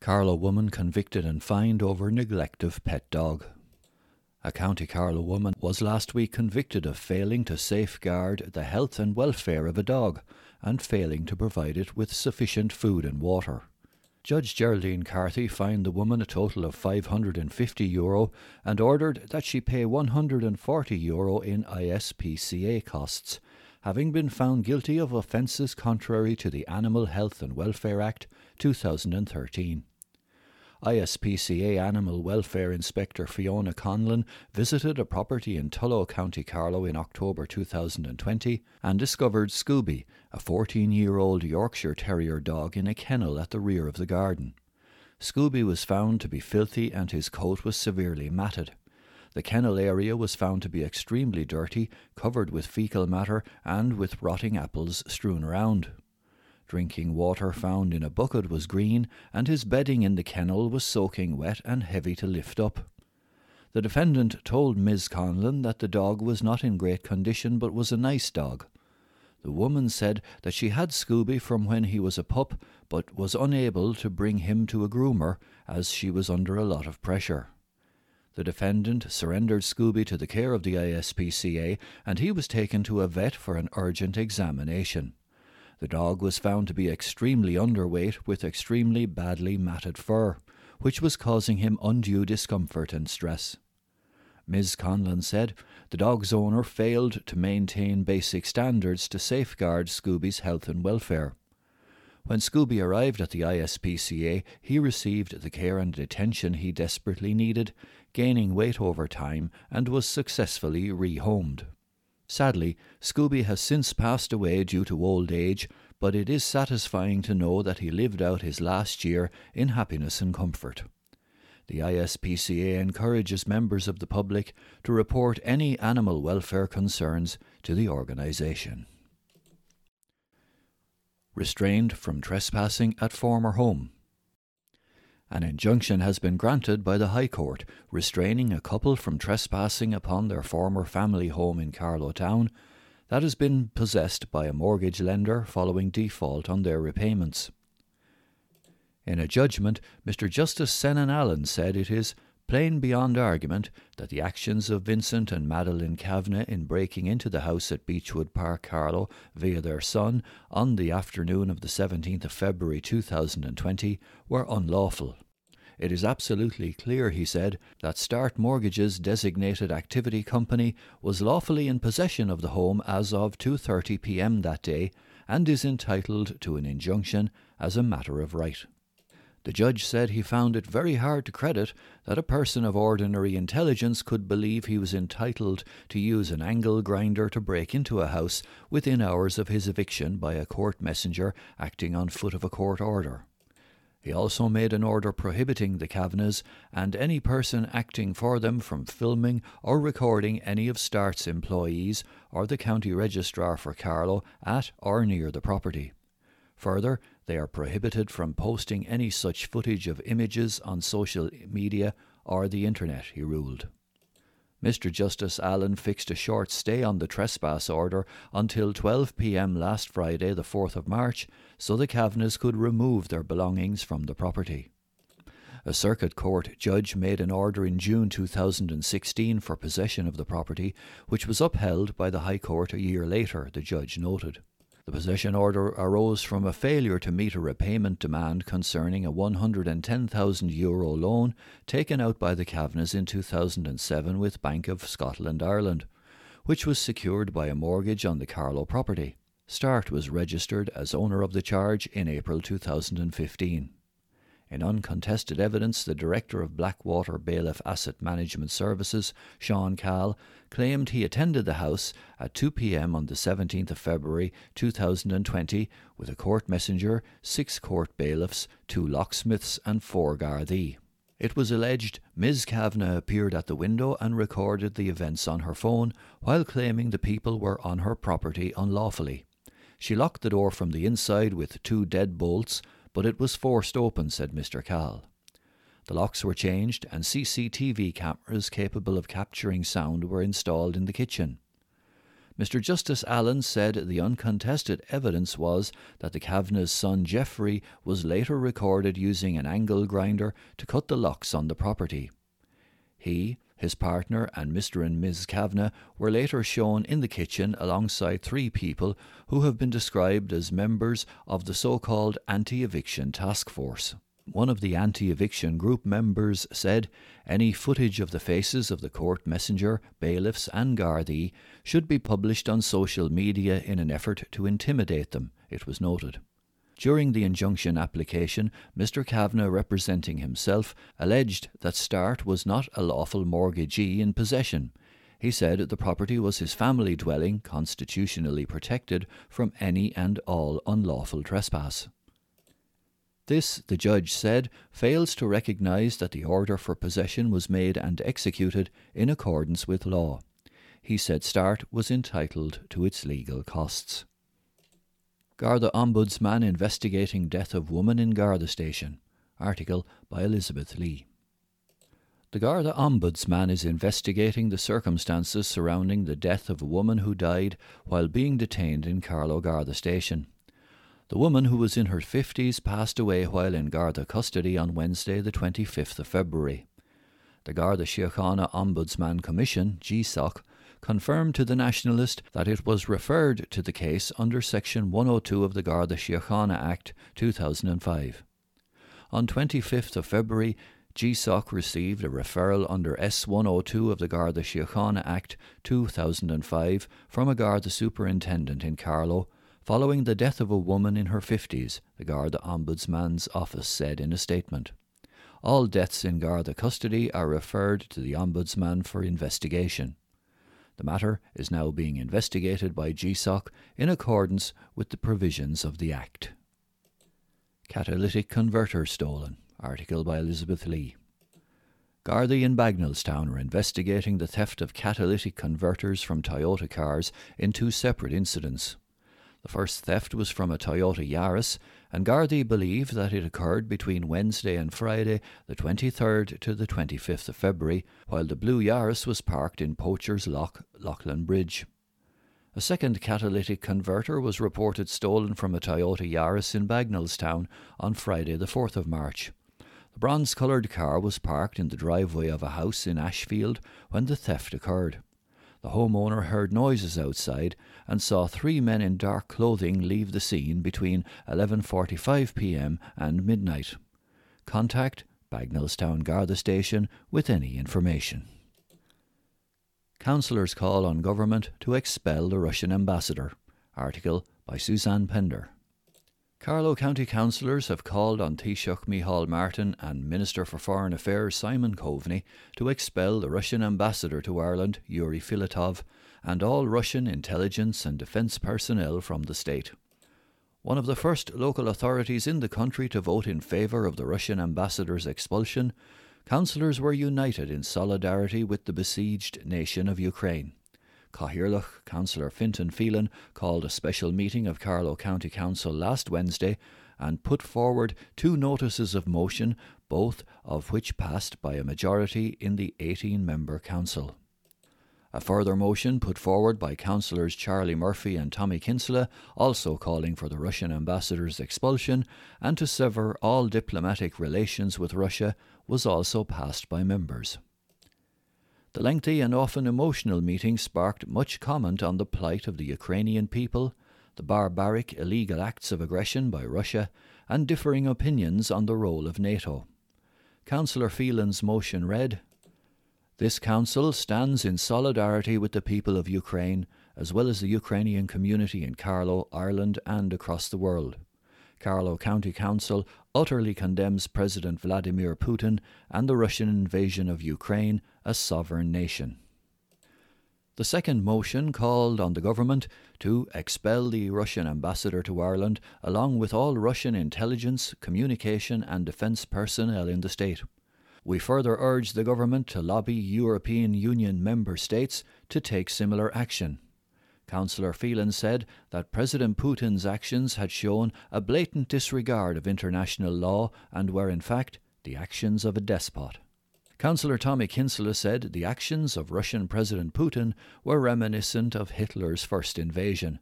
Carlow woman convicted and fined over neglect of pet dog. A County Carlow woman was last week convicted of failing to safeguard the health and welfare of a dog and failing to provide it with sufficient food and water. Judge Geraldine Carthy fined the woman a total of 550 euro and ordered that she pay 140 euro in ISPCA costs, having been found guilty of offences contrary to the Animal Health and Welfare Act 2013. ISPCA Animal Welfare Inspector Fiona Conlon visited a property in Tullow, County Carlow in October 2020 and discovered Scooby, a 14 year old Yorkshire Terrier dog, in a kennel at the rear of the garden. Scooby was found to be filthy and his coat was severely matted. The kennel area was found to be extremely dirty, covered with fecal matter, and with rotting apples strewn around. Drinking water found in a bucket was green, and his bedding in the kennel was soaking wet and heavy to lift up. The defendant told Ms. Conlon that the dog was not in great condition but was a nice dog. The woman said that she had Scooby from when he was a pup but was unable to bring him to a groomer as she was under a lot of pressure. The defendant surrendered Scooby to the care of the ISPCA and he was taken to a vet for an urgent examination. The dog was found to be extremely underweight with extremely badly matted fur, which was causing him undue discomfort and stress. Ms. Conlon said the dog's owner failed to maintain basic standards to safeguard Scooby's health and welfare. When Scooby arrived at the ISPCA, he received the care and attention he desperately needed, gaining weight over time, and was successfully rehomed. Sadly, Scooby has since passed away due to old age, but it is satisfying to know that he lived out his last year in happiness and comfort. The ISPCA encourages members of the public to report any animal welfare concerns to the organisation. Restrained from trespassing at former home. An injunction has been granted by the High Court restraining a couple from trespassing upon their former family home in Carlow Town that has been possessed by a mortgage lender following default on their repayments. In a judgment, Mr. Justice Senan Allen said it is plain beyond argument that the actions of Vincent and Madeline Kavanagh in breaking into the house at Beechwood Park, Carlow, via their son, on the afternoon of the 17th of February 2020, were unlawful. It is absolutely clear, he said, that Start Mortgage's designated activity company was lawfully in possession of the home as of 2:30 p.m. that day and is entitled to an injunction as a matter of right. The judge said he found it very hard to credit that a person of ordinary intelligence could believe he was entitled to use an angle grinder to break into a house within hours of his eviction by a court messenger acting on foot of a court order. He also made an order prohibiting the Kavanaghs and any person acting for them from filming or recording any of Start's employees or the county registrar for Carlow at or near the property. Further, they are prohibited from posting any such footage of images on social media or the internet, he ruled. Mr. Justice Allen fixed a short stay on the trespass order until 12 p.m. last Friday, the 4th of March, so the Kavanaghs could remove their belongings from the property. A circuit court judge made an order in June 2016 for possession of the property, which was upheld by the High Court a year later, the judge noted. The possession order arose from a failure to meet a repayment demand concerning a 110,000 euro loan taken out by the Kavanaghs in 2007 with Bank of Scotland Ireland, which was secured by a mortgage on the Carlow property. Start was registered as owner of the charge in April 2015. In uncontested evidence, the director of Blackwater Bailiff Asset Management Services, Sean Cal, claimed he attended the house at 2 p.m. on the 17th of February 2020 with a court messenger, six court bailiffs, two locksmiths, and four Gardaí. It was alleged Ms. Kavanagh appeared at the window and recorded the events on her phone while claiming the people were on her property unlawfully. She locked the door from the inside with two deadbolts but it was forced open, said Mr. Cal. The locks were changed, and CCTV cameras capable of capturing sound were installed in the kitchen. Mr. Justice Allen said the uncontested evidence was that the Kavanagh's son Jeffrey was later recorded using an angle grinder to cut the locks on the property. He, his partner, and Mr. and Ms. Kavanagh were later shown in the kitchen alongside three people who have been described as members of the so called anti eviction task force. One of the anti eviction group members said any footage of the faces of the court messenger, bailiffs, and Gardaí should be published on social media in an effort to intimidate them, it was noted. During the injunction application, Mr. Kavanagh, representing himself, alleged that Start was not a lawful mortgagee in possession. He said the property was his family dwelling, constitutionally protected from any and all unlawful trespass. This, the judge said, fails to recognise that the order for possession was made and executed in accordance with law. He said Start was entitled to its legal costs. Garda Ombudsman investigating death of woman in Garda station. Article by Elizabeth Lee. The Garda Ombudsman is investigating the circumstances surrounding the death of a woman who died while being detained in Carlow Garda station. The woman, who was in her 50s, passed away while in Garda custody on Wednesday, the 25th of February. The Garda Síochána Ombudsman Commission, GSOC, confirmed to the Nationalist that it was referred to the case under Section 102 of the Garda Síochána Act 2005. On 25th of February, GSOC received a referral under S102 of the Garda Síochána Act 2005 from a Garda superintendent in Carlow following the death of a woman in her 50s, the Garda Ombudsman's office said in a statement. All deaths in Garda custody are referred to the Ombudsman for investigation. The matter is now being investigated by GSOC in accordance with the provisions of the Act. Catalytic Converter Stolen. Article by Elizabeth Lee. Gardaí and Bagenalstown are investigating the theft of catalytic converters from Toyota cars in two separate incidents. The first theft was from a Toyota Yaris, and Gardaí believe that it occurred between Wednesday and Friday, the 23rd to the 25th of February, while the blue Yaris was parked in Poacher's Lock, Leighlinbridge. A second catalytic converter was reported stolen from a Toyota Yaris in Bagenalstown on Friday, the 4th of March. The bronze coloured car was parked in the driveway of a house in Ashfield when the theft occurred. The homeowner heard noises outside and saw three men in dark clothing leave the scene between 11:45 p.m. and midnight. Contact Bagenalstown Garda Station with any information. Councillors call on government to expel the Russian ambassador. Article by Suzanne Pender. Carlow County councillors have called on Taoiseach Micheál Martin and Minister for Foreign Affairs Simon Coveney to expel the Russian ambassador to Ireland, Yuri Filatov, and all Russian intelligence and defence personnel from the state. One of the first local authorities in the country to vote in favour of the Russian ambassador's expulsion, councillors were united in solidarity with the besieged nation of Ukraine. Cathaoirleach Councillor Fintan Phelan called a special meeting of Carlow County Council last Wednesday and put forward two notices of motion, both of which passed by a majority in the 18 member council. A further motion put forward by councillors Charlie Murphy and Tommy Kinsella, also calling for the Russian ambassador's expulsion and to sever all diplomatic relations with Russia, was also passed by members. The lengthy and often emotional meeting sparked much comment on the plight of the Ukrainian people, the barbaric illegal acts of aggression by Russia, and differing opinions on the role of NATO. Councillor Phelan's motion read This Council stands in solidarity with the people of Ukraine, as well as the Ukrainian community in Carlow, Ireland, and across the world. Carlow County Council utterly condemns President Vladimir Putin and the Russian invasion of Ukraine a sovereign nation. The second motion called on the government to expel the Russian ambassador to Ireland, along with all Russian intelligence, communication, and defence personnel in the state. We further urge the government to lobby European Union member states to take similar action. Councillor Phelan said that President Putin's actions had shown a blatant disregard of international law and were, in fact, the actions of a despot. Councillor Tommy Kinsella said the actions of Russian President Putin were reminiscent of Hitler's first invasion.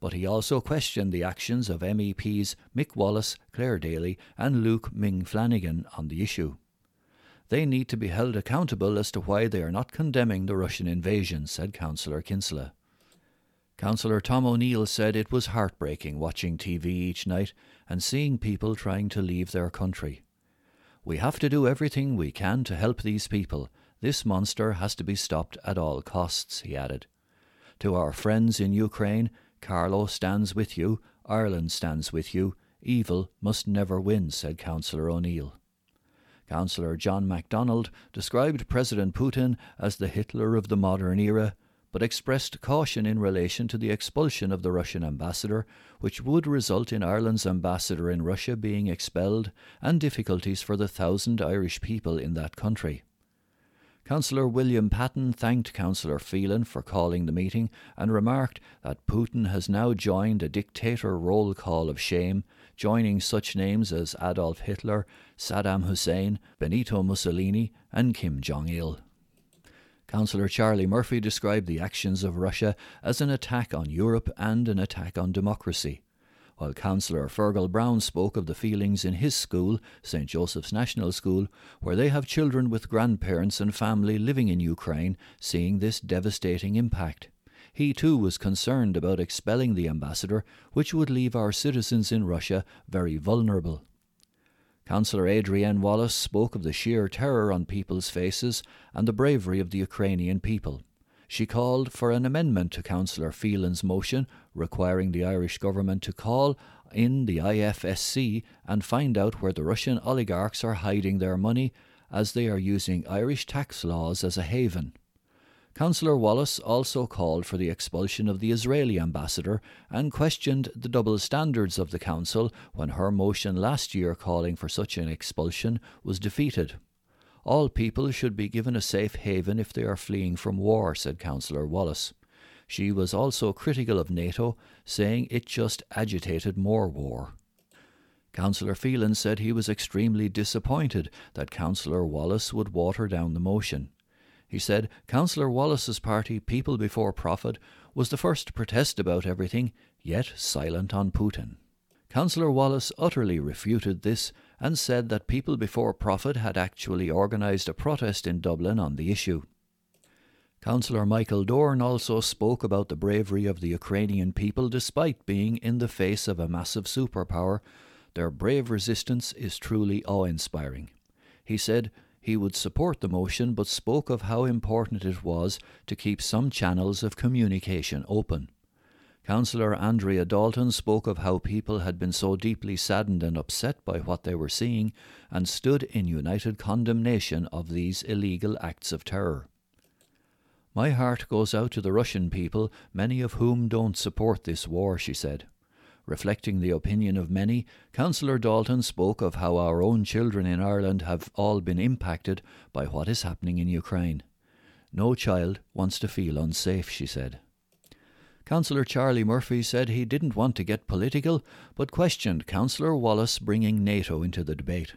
But he also questioned the actions of MEPs Mick Wallace, Clare Daly, and Luke Ming Flanagan on the issue. They need to be held accountable as to why they are not condemning the Russian invasion, said Councillor Kinsella. Councillor Tom O'Neill said it was heartbreaking watching TV each night and seeing people trying to leave their country. We have to do everything we can to help these people. This monster has to be stopped at all costs, he added. To our friends in Ukraine, Carlow stands with you, Ireland stands with you. Evil must never win, said Councillor O'Neill. Councillor John MacDonald described President Putin as the Hitler of the modern era but expressed caution in relation to the expulsion of the Russian ambassador, which would result in Ireland's ambassador in Russia being expelled and difficulties for the thousand Irish people in that country. Councillor William Patton thanked Councillor Phelan for calling the meeting and remarked that Putin has now joined a dictator roll call of shame, joining such names as Adolf Hitler, Saddam Hussein, Benito Mussolini, and Kim Jong il. Councillor Charlie Murphy described the actions of Russia as an attack on Europe and an attack on democracy. While Councillor Fergal Brown spoke of the feelings in his school, St. Joseph's National School, where they have children with grandparents and family living in Ukraine, seeing this devastating impact. He too was concerned about expelling the ambassador, which would leave our citizens in Russia very vulnerable. Councillor Adrienne Wallace spoke of the sheer terror on people's faces and the bravery of the Ukrainian people. She called for an amendment to Councillor Phelan's motion requiring the Irish government to call in the IFSC and find out where the Russian oligarchs are hiding their money as they are using Irish tax laws as a haven. Councillor Wallace also called for the expulsion of the Israeli ambassador and questioned the double standards of the Council when her motion last year calling for such an expulsion was defeated. All people should be given a safe haven if they are fleeing from war, said Councillor Wallace. She was also critical of NATO, saying it just agitated more war. Councillor Phelan said he was extremely disappointed that Councillor Wallace would water down the motion. He said Councillor Wallace's party, People Before Profit, was the first to protest about everything, yet silent on Putin. Councillor Wallace utterly refuted this and said that People Before Profit had actually organised a protest in Dublin on the issue. Councillor Michael Doran also spoke about the bravery of the Ukrainian people despite being in the face of a massive superpower. Their brave resistance is truly awe inspiring. He said, he would support the motion but spoke of how important it was to keep some channels of communication open. Councillor Andrea Dalton spoke of how people had been so deeply saddened and upset by what they were seeing and stood in united condemnation of these illegal acts of terror. My heart goes out to the Russian people, many of whom don't support this war, she said. Reflecting the opinion of many, Councillor Dalton spoke of how our own children in Ireland have all been impacted by what is happening in Ukraine. No child wants to feel unsafe, she said. Councillor Charlie Murphy said he didn't want to get political, but questioned Councillor Wallace bringing NATO into the debate.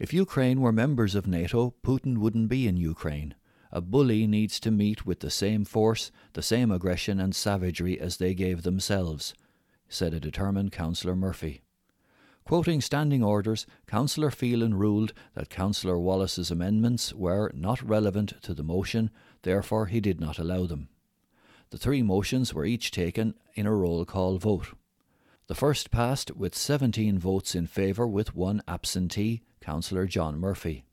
If Ukraine were members of NATO, Putin wouldn't be in Ukraine. A bully needs to meet with the same force, the same aggression and savagery as they gave themselves said a determined Councillor Murphy. Quoting standing orders, Councillor Phelan ruled that Councillor Wallace's amendments were not relevant to the motion, therefore he did not allow them. The three motions were each taken in a roll call vote. The first passed with 17 votes in favour with one absentee, Councillor John Murphy.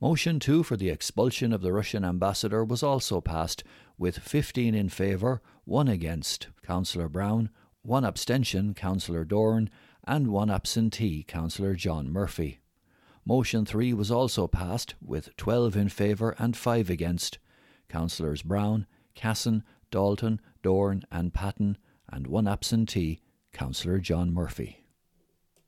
Motion 2 for the expulsion of the Russian ambassador was also passed with 15 in favour, 1 against, Councillor Brown, one abstention, Councillor Doran, and one absentee, Councillor John Murphy. Motion 3 was also passed with 12 in favour and 5 against. Councillors Brown, Cassin, Dalton, Doran, and Patton, and one absentee, Councillor John Murphy.